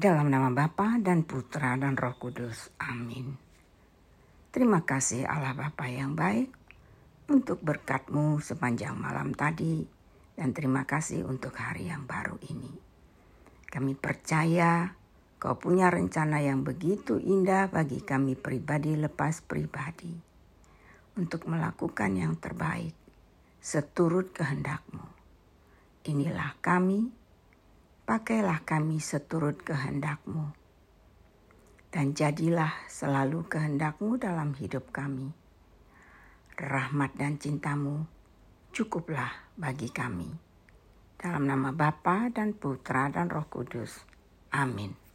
Dalam nama Bapa dan Putra dan Roh Kudus. Amin. Terima kasih Allah Bapa yang baik untuk berkatmu sepanjang malam tadi dan terima kasih untuk hari yang baru ini. Kami percaya kau punya rencana yang begitu indah bagi kami pribadi lepas pribadi untuk melakukan yang terbaik seturut kehendakmu. Inilah kami, pakailah kami seturut kehendakmu. Dan jadilah selalu kehendakmu dalam hidup kami. Rahmat dan cintamu cukuplah bagi kami. Dalam nama Bapa dan Putra dan Roh Kudus. Amin.